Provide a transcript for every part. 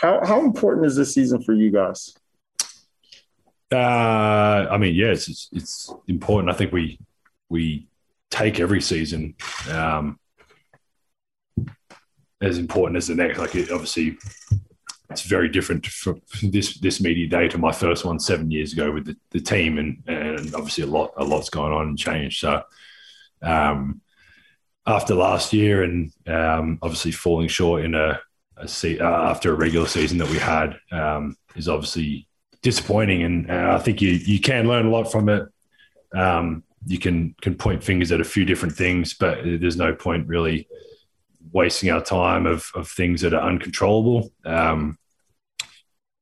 How how important is this season for you guys? Uh, I mean, yes, it's, it's important. I think we we take every season um, as important as the next. Like, it, obviously, it's very different from this this media day to my first one seven years ago with the, the team, and and obviously a lot a lot's going on and changed. So, um, after last year, and um, obviously falling short in a, a se- uh, after a regular season that we had um, is obviously disappointing, and uh, I think you you can learn a lot from it. Um, you can can point fingers at a few different things, but there's no point really wasting our time of of things that are uncontrollable. Um,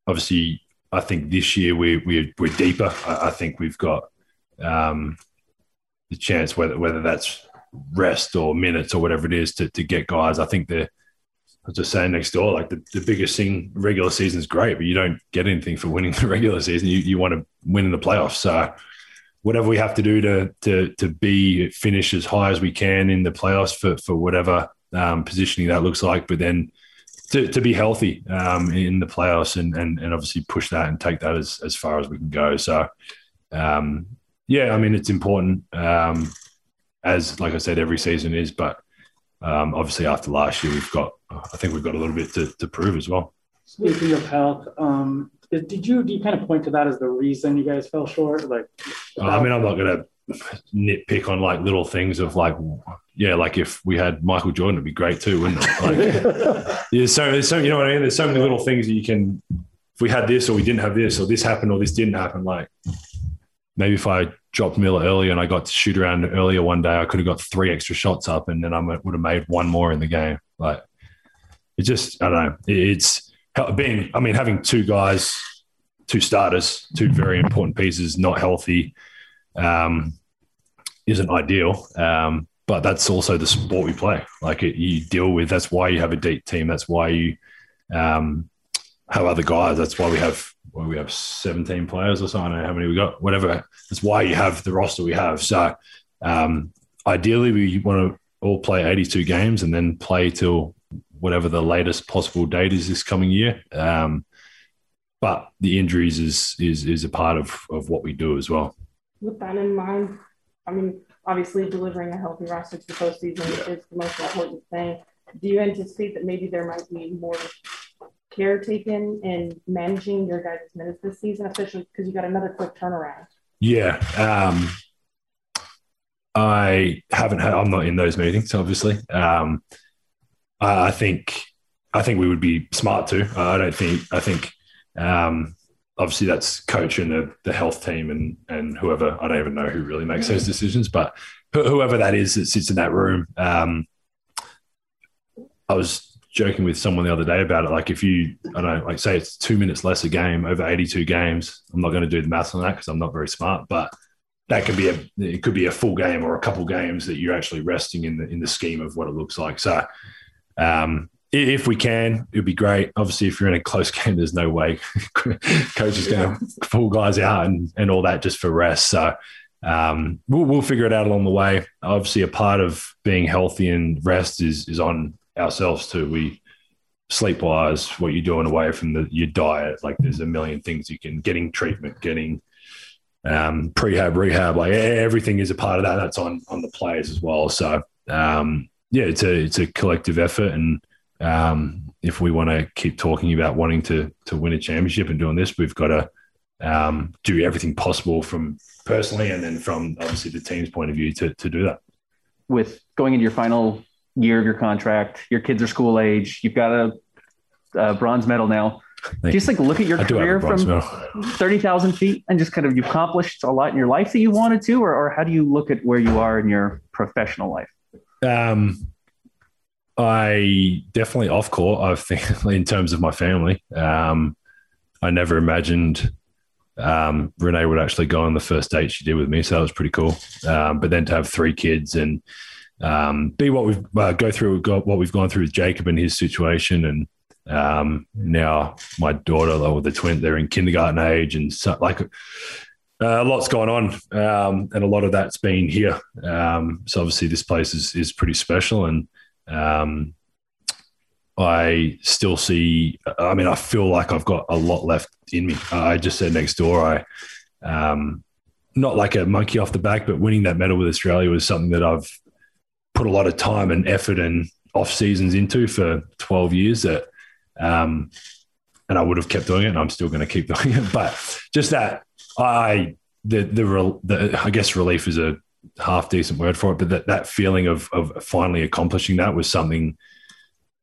obviously, I think this year we we we're deeper. I, I think we've got um, the chance whether whether that's rest or minutes or whatever it is to to get guys. I think the I was just saying next door, like the, the biggest thing, regular season is great, but you don't get anything for winning the regular season. You, you want to win in the playoffs. So whatever we have to do to to to be finish as high as we can in the playoffs for for whatever um, positioning that looks like, but then to, to be healthy um, in the playoffs and, and and obviously push that and take that as as far as we can go. So um, yeah, I mean it's important um, as like I said every season is, but um, obviously after last year we've got I think we've got a little bit to, to prove as well. Speaking of health, um, did you do you kind of point to that as the reason you guys fell short? Like, I mean, I'm not going to nitpick on like little things of like, yeah, like if we had Michael Jordan, it'd be great too, wouldn't it? Like, yeah, so so you know what I mean. There's so many little things that you can. If we had this or we didn't have this or this happened or this didn't happen, like maybe if I dropped Milla earlier and I got to shoot around earlier one day, I could have got three extra shots up and then I would have made one more in the game. Like it just, I don't know. It's being, I mean, having two guys, two starters, two very important pieces, not healthy, um, isn't ideal. Um, but that's also the sport we play. Like it, you deal with. That's why you have a deep team. That's why you um, have other guys. That's why we have well, we have 17 players or so. I don't know how many we got. Whatever. That's why you have the roster we have. So um, ideally, we want to all play 82 games and then play till whatever the latest possible date is this coming year. Um, but the injuries is is is a part of of what we do as well. With that in mind, I mean, obviously delivering a healthy roster to the postseason yeah. is the most important thing. Do you anticipate that maybe there might be more care taken in managing your guys' minutes this season, especially because you got another quick turnaround? Yeah. Um, I haven't had, I'm not in those meetings, obviously. Um, I, think, I think we would be smart to. I don't think, I think, um, obviously that's coach and the, the health team and, and whoever, I don't even know who really makes those decisions, but whoever that is that sits in that room. Um, I was joking with someone the other day about it. Like if you, I don't know, like say it's two minutes less a game over 82 games. I'm not going to do the math on that because I'm not very smart, but that could be a, it could be a full game or a couple games that you're actually resting in the, in the scheme of what it looks like. So, um, if we can, it'd be great. Obviously, if you're in a close game, there's no way coach is going to pull guys out and, and all that just for rest. So, um, we'll, we'll figure it out along the way. Obviously, a part of being healthy and rest is is on ourselves too. We sleep wise, what you're doing away from the, your diet, like there's a million things you can getting treatment, getting um, prehab, rehab, like everything is a part of that. That's on on the players as well. So um, yeah, it's a it's a collective effort, and um, if we want to keep talking about wanting to to win a championship and doing this, we've got to um, do everything possible from personally and then from obviously the team's point of view to to do that. With going into your final year of your contract. Your kids are school age. You've got a, a bronze medal now. Thank just like look at your career from 30,000 feet and just kind of you've accomplished a lot in your life that you wanted to, or, or how do you look at where you are in your professional life? Um, I definitely off court, I think in terms of my family, um, I never imagined um, Renae would actually go on the first date she did with me. So that was pretty cool. Um, but then to have three kids and um, be what we've uh, go through what we've gone through with Jacob and his situation, and um, now my daughter, or the twin, they're in kindergarten age, and so, like uh, a lot's going on, um, and a lot of that's been here. Um, so obviously, this place is is pretty special, and um, I still see. I mean, I feel like I've got a lot left in me. I just said next door. I, um, not like a monkey off the back, but winning that medal with Australia was something that I've put a lot of time and effort and off seasons into for 12 years. That, um, and I would have kept doing it, and I'm still going to keep doing it. But just that, I the the, the I guess relief is a half decent word for it, but that that feeling of of finally accomplishing that was something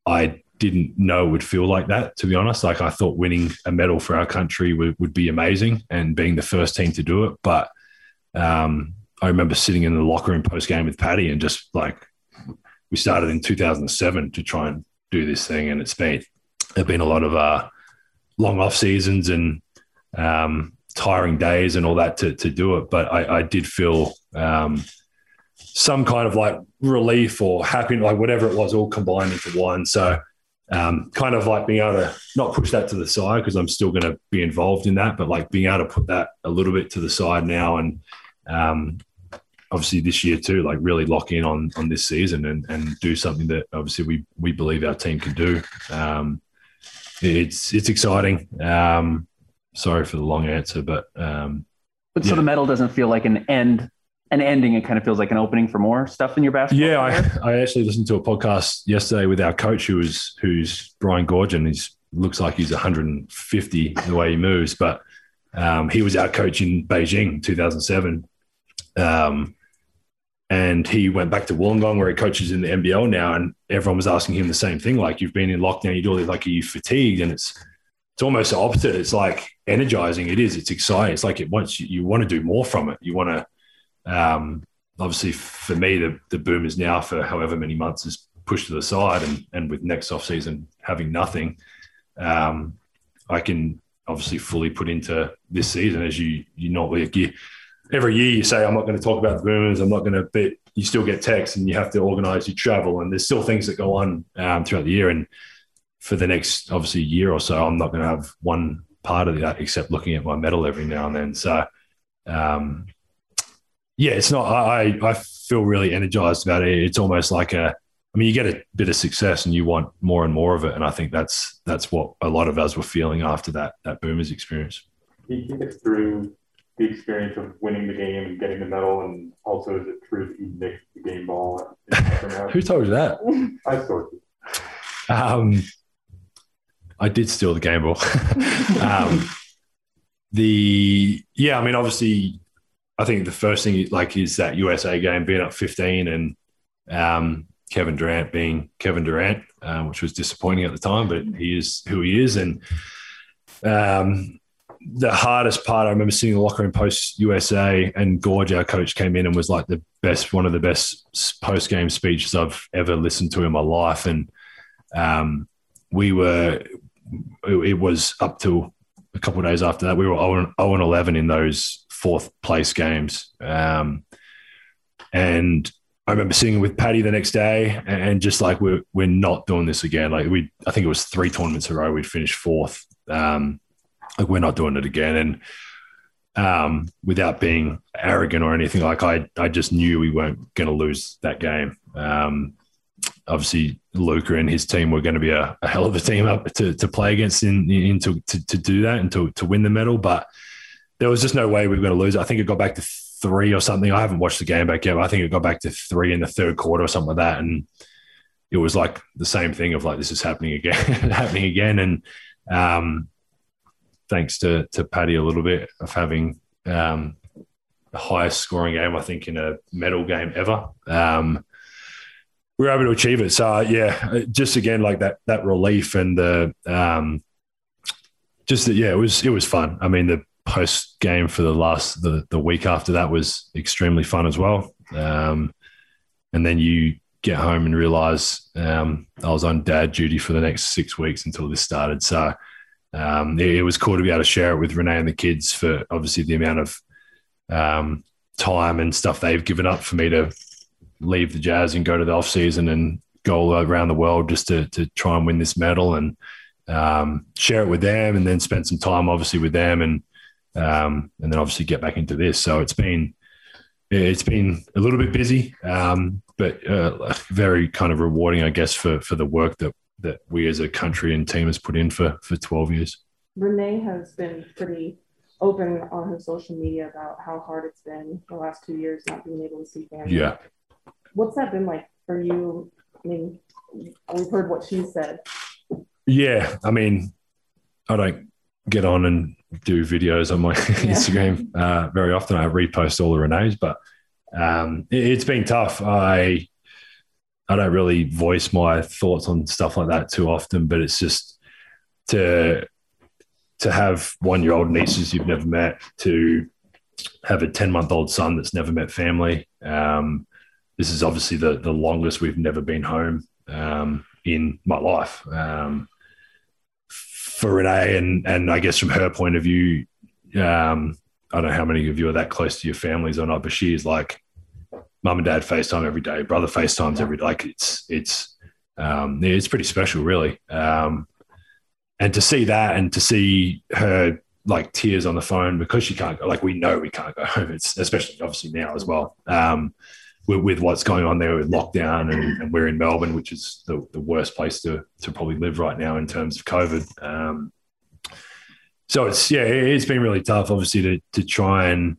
I didn't know would feel like that. To be honest, like I thought winning a medal for our country would, would be amazing and being the first team to do it, but um, I remember sitting in the locker room post game with Patty and just like we started in 2007 to try and do this thing, and it's been there've been a lot of uh, long off seasons and um, tiring days and all that to to do it. But I, I did feel um, some kind of like relief or happiness, like whatever it was, all combined into one. So, um, kind of like being able to not push that to the side because I'm still going to be involved in that, but like being able to put that a little bit to the side now and um, obviously this year too, like really lock in on on this season and and do something that obviously we we believe our team can do. Um, it's it's exciting. Um, sorry for the long answer, but um, but so the medal doesn't feel like an end an ending, it kind of feels like an opening for more stuff in your basketball. Yeah, I, I, actually listened to a podcast yesterday with our coach, who was who's Brian Goorjian. He looks like he's 150 the way he moves, but um, he was out coaching Beijing 2007, um, and he went back to Wollongong where he coaches in the NBL now, and everyone was asking him the same thing, like you've been in lockdown, you do all this, like are you fatigued? And it's it's almost the opposite. It's like energizing. It is. It's exciting. It's like it once you, you want to do more from it. You want to um, obviously, for me, the, the boom is now for however many months is pushed to the side, and and with next off season having nothing, um, I can obviously fully put into this season as you you not like every year you say I'm not going to talk about the boomers, I'm not going to, but you still get texts and you have to organise your travel, and there's still things that go on um, throughout the year, and for the next obviously year or so, I'm not going to have one part of that except looking at my medal every now and then. So um, yeah, it's not. I I feel really energized about it. It's almost like a. I mean, you get a bit of success and you want more and more of it, and I think that's that's what a lot of us were feeling after that that Boomers experience. Can you us through the experience of winning the game and getting the medal, and also is it true that you nicked the game ball? Who told you that? I told you. Um, I did steal the game ball. um, the yeah, I mean, obviously I think the first thing like is that USA game being up 15 and um, Kevin Durant being Kevin Durant, um, which was disappointing at the time, but he is who he is. And um, the hardest part, I remember seeing the locker room post USA and Goorj, our coach, came in and was like the best, one of the best post game speeches I've ever listened to in my life. And um, we were, it was up to a couple of days after that, we were 0 and 11 in those fourth place games. Um, and I remember singing with Patty the next day and just like, we're, we're not doing this again. Like we, I think it was three tournaments in a row. We'd finished fourth. Um, like we're not doing it again. And, um, without being arrogant or anything, like I, I just knew we weren't going to lose that game. Um, obviously Luka and his team were going to be a, a, hell of a team up to, to play against in, in to, to, to do that and to, to win the medal. But there was just no way we were going to lose. I think it got back to three or something. I haven't watched the game back yet, but I think it got back to three in the third quarter or something like that. And it was like the same thing of like, this is happening again, happening again. And um, thanks to, to Patty a little bit of having um, the highest scoring game, I think, in a medal game ever. Um, we were able to achieve it. So yeah, just again, like that, that relief and the, um, just that, yeah, it was, it was fun. I mean, the, post game for the last the, the week after that was extremely fun as well. Um, and then you get home and realize um, I was on dad duty for the next six weeks until this started. So um, it, it, was cool to be able to share it with Renae and the kids for obviously the amount of um, time and stuff they've given up for me to leave the Jazz and go to the off season and go around the world just to to try and win this medal and um, share it with them and then spend some time obviously with them and um, and then obviously get back into this. So it's been it's been a little bit busy, um, but uh, very kind of rewarding, I guess, for for the work that that we as a country and team has put in for for 12 years. Renae has been pretty open on her social media about how hard it's been the last two years not being able to see family. Yeah. What's that been like for you? I mean, we've heard what she said. Yeah, I mean, I don't get on and do videos on my yeah. Instagram uh, very often. I repost all the Renae's, but um, it, it's been tough. I I don't really voice my thoughts on stuff like that too often, but it's just to to have one year old nieces you've never met, to have a 10 month old son that's never met family. Um, this is obviously the, the longest we've never been home um, in my life. Um, for Renae, and, and I guess from her point of view, um, I don't know how many of you are that close to your families or not, but she is like mum and dad FaceTime every day, brother FaceTimes every day. Like it's, it's, um, it's pretty special, really. Um, and to see that and to see her like tears on the phone because she can't go, like we know we can't go home. It's especially obviously now as well. Um, with, with, what's going on there with lockdown and, and, we're in Melbourne, which is the, the worst place to, to probably live right now in terms of COVID. Um, so it's, yeah, it's been really tough, obviously, to, to try and,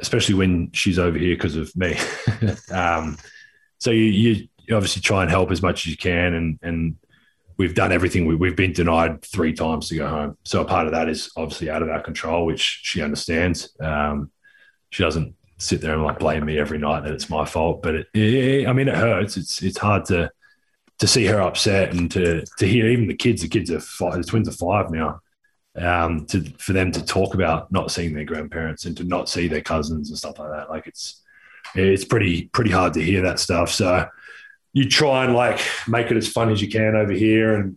especially when she's over here because of me. um, so you, you obviously try and help as much as you can and, and we've done everything. We, have been denied three times to go home. So a part of that is obviously out of our control, which she understands. Um, she doesn't sit there and like blame me every night that it's my fault, but it, it, I mean, it hurts. It's it's hard to to see her upset and to to hear even the kids. The kids are five. The twins are five now. Um, to for them to talk about not seeing their grandparents and to not see their cousins and stuff like that. Like it's it's pretty pretty hard to hear that stuff. So you try and like make it as fun as you can over here. And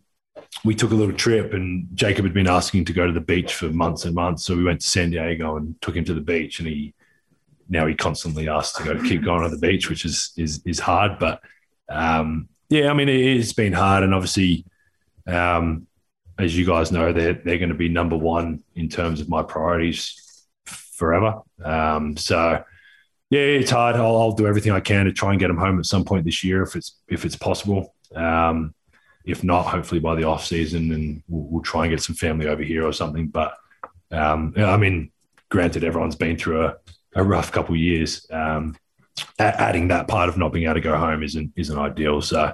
we took a little trip, and Jacob had been asking to go to the beach for months and months. So we went to San Diego and took him to the beach, and he now he constantly asks to go keep going on the beach, which is is is hard. But um, yeah, I mean it's been hard, and obviously. Um, as you guys know, they're they're going to be number one in terms of my priorities forever. Um, so yeah, it's hard. I'll, I'll, do everything I can to try and get them home at some point this year if it's if it's possible. Um, if not, hopefully by the off season, and we'll, we'll, try and get some family over here or something. But um, I mean, granted, everyone's been through a, a rough couple years. Um, adding that part of not being able to go home isn't isn't ideal. So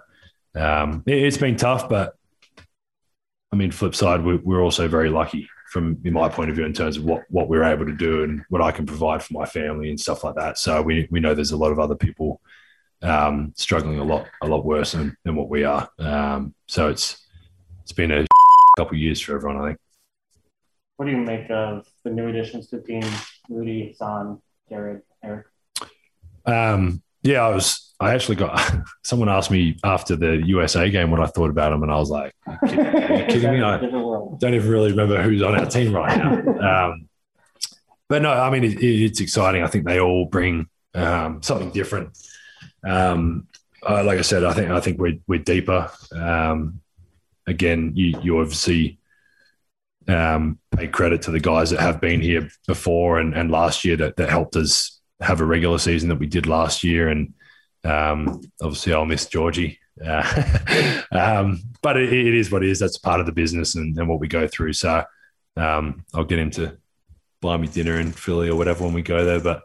um, it, has been tough, but I mean, flip side, we're, we're also very lucky from my point of view in terms of what what we're able to do and what I can provide for my family and stuff like that. So we we know there's a lot of other people um, struggling a lot a lot worse than, than what we are. Um, so it's it's been a couple years for everyone, I think. What do you make of the new additions to the team, Rudy, Son, Jared, Eric? Um, yeah, I was I actually got someone asked me after the USA game what I thought about him, and I was like, "Are you kidding, are you kidding me? I don't even really remember who's on our team right now." Um, but no, I mean it, it's exciting. I think they all bring um, something different. Um, uh, like I said, I think I think we're we're deeper. Um, again, you you obviously um, pay credit to the guys that have been here before and, and last year that, that helped us have a regular season that we did last year and um, obviously, I'll miss Georgie. Uh, um, but it, it is what it is. That's part of the business and, and what we go through. So um, I'll get him to buy me dinner in Philly or whatever when we go there. But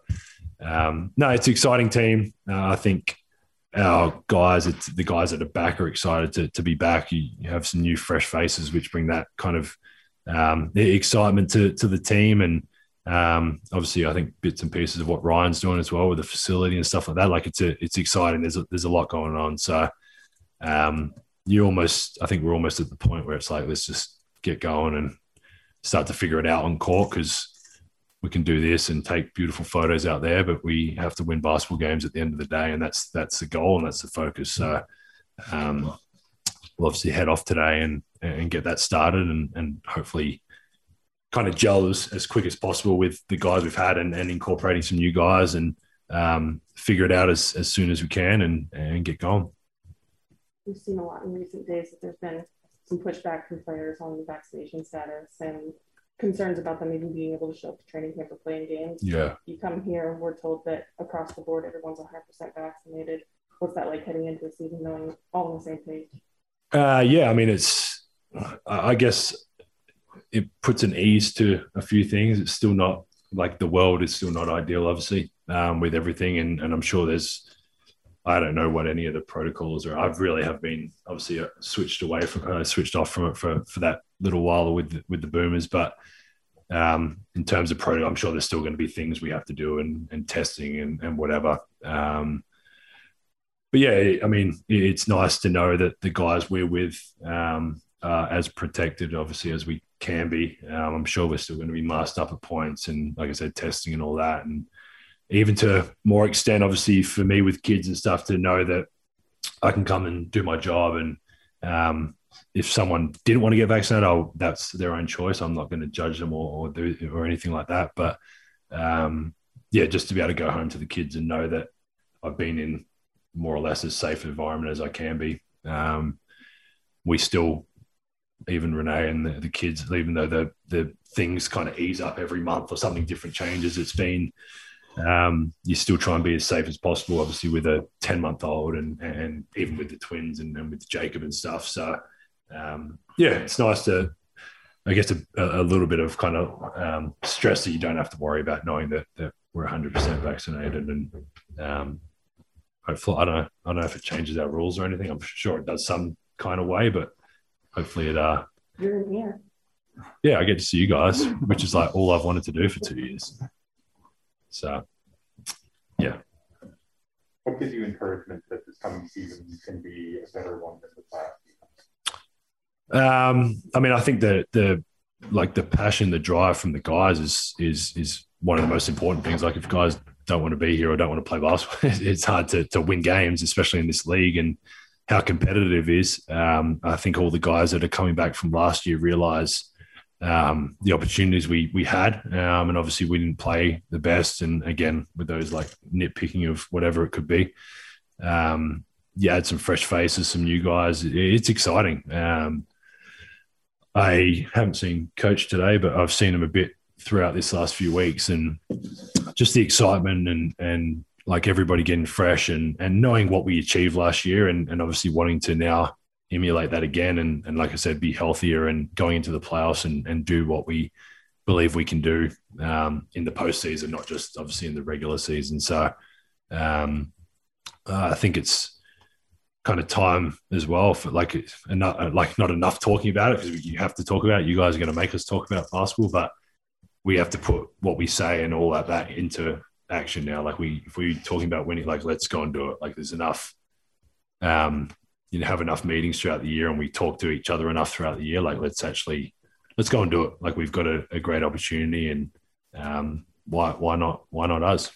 um, no, it's an exciting team. Uh, I think our guys, it's the guys at the back are excited to, to be back. You, you have some new, fresh faces, which bring that kind of um, excitement to, to the team. And um, obviously, I think bits and pieces of what Ryan's doing as well with the facility and stuff like that. Like it's a, it's exciting. There's a, there's a lot going on. So um, you almost, I think we're almost at the point where it's like let's just get going and start to figure it out on court because we can do this and take beautiful photos out there, but we have to win basketball games at the end of the day, and that's that's the goal and that's the focus. So um, we'll obviously head off today and and get that started and and hopefully kind of gel as, as quick as possible with the guys we've had and, and incorporating some new guys and um, figure it out as, as soon as we can and, and get going. We've seen a lot in recent days that there's been some pushback from players on the vaccination status and concerns about them even being able to show up to training camp or playing games. Yeah. You come here and we're told that across the board everyone's 100% vaccinated. What's that like heading into the season knowing all on the same page? Uh, yeah, I mean, it's, I guess it puts an ease to a few things. It's still not like the world is still not ideal, obviously, um, with everything. And, and I'm sure there's, I don't know what any of the protocols are. I've really have been obviously uh, switched away from, uh, switched off from it for, for that little while with, with the boomers. But um, in terms of protocol, I'm sure there's still going to be things we have to do and, and testing and, and whatever. Um, but yeah, I mean, it's nice to know that the guys we're with um, are as protected, obviously, as we can be. Um, I'm sure we're still going to be masked up at points and, like I said, testing and all that. And even to more extent, obviously, for me with kids and stuff, to know that I can come and do my job. And um, if someone didn't want to get vaccinated, that's their own choice. I'm not going to judge them or, or, do, or anything like that. But um, yeah, just to be able to go home to the kids and know that I've been in more or less as safe environment as I can be. Um, we still even Renae and the, the, kids, even though the the things kind of ease up every month or something different changes, it's been um, you still try and be as safe as possible. Obviously, with a ten month old and and even with the twins and, and with Jacob and stuff. So um, yeah, it's nice to. I guess a, a little bit of kind of um, stress that you don't have to worry about knowing that, that we're 100% vaccinated and um, hopefully I don't know I don't know if it changes our rules or anything. I'm sure it does some kind of way, but hopefully it uh you're in here. Yeah, I get to see you guys, which is like all I've wanted to do for two years. So yeah. What gives you encouragement that this coming season can be a better one than the past? Um, I mean, I think that the like the passion, the drive from the guys is is is one of the most important things. Like if guys don't want to be here or don't want to play basketball, it's hard to to win games, especially in this league. And how competitive is. Um, I think all the guys that are coming back from last year realize um, the opportunities we we had, um, and obviously we didn't play the best. And again, with those like nitpicking of whatever it could be, um, you add some fresh faces, some new guys. It's exciting. Um, I haven't seen coach today, but I've seen him a bit throughout this last few weeks, and just the excitement and and like everybody getting fresh and and knowing what we achieved last year and, and obviously wanting to now emulate that again and, and like I said, be healthier and going into the playoffs and, and do what we believe we can do um, in the postseason, not just obviously in the regular season. So um, uh, I think it's kind of time as well for like not like not enough talking about it because you have to talk about it. You guys are going to make us talk about basketball, but we have to put what we say and all that that into action now. Like we, if we're talking about winning, like let's go and do it. Like there's enough, um, you know, have enough meetings throughout the year, and we talk to each other enough throughout the year. Like let's actually, let's go and do it. Like we've got a, a great opportunity, and um, why, why not, why not us?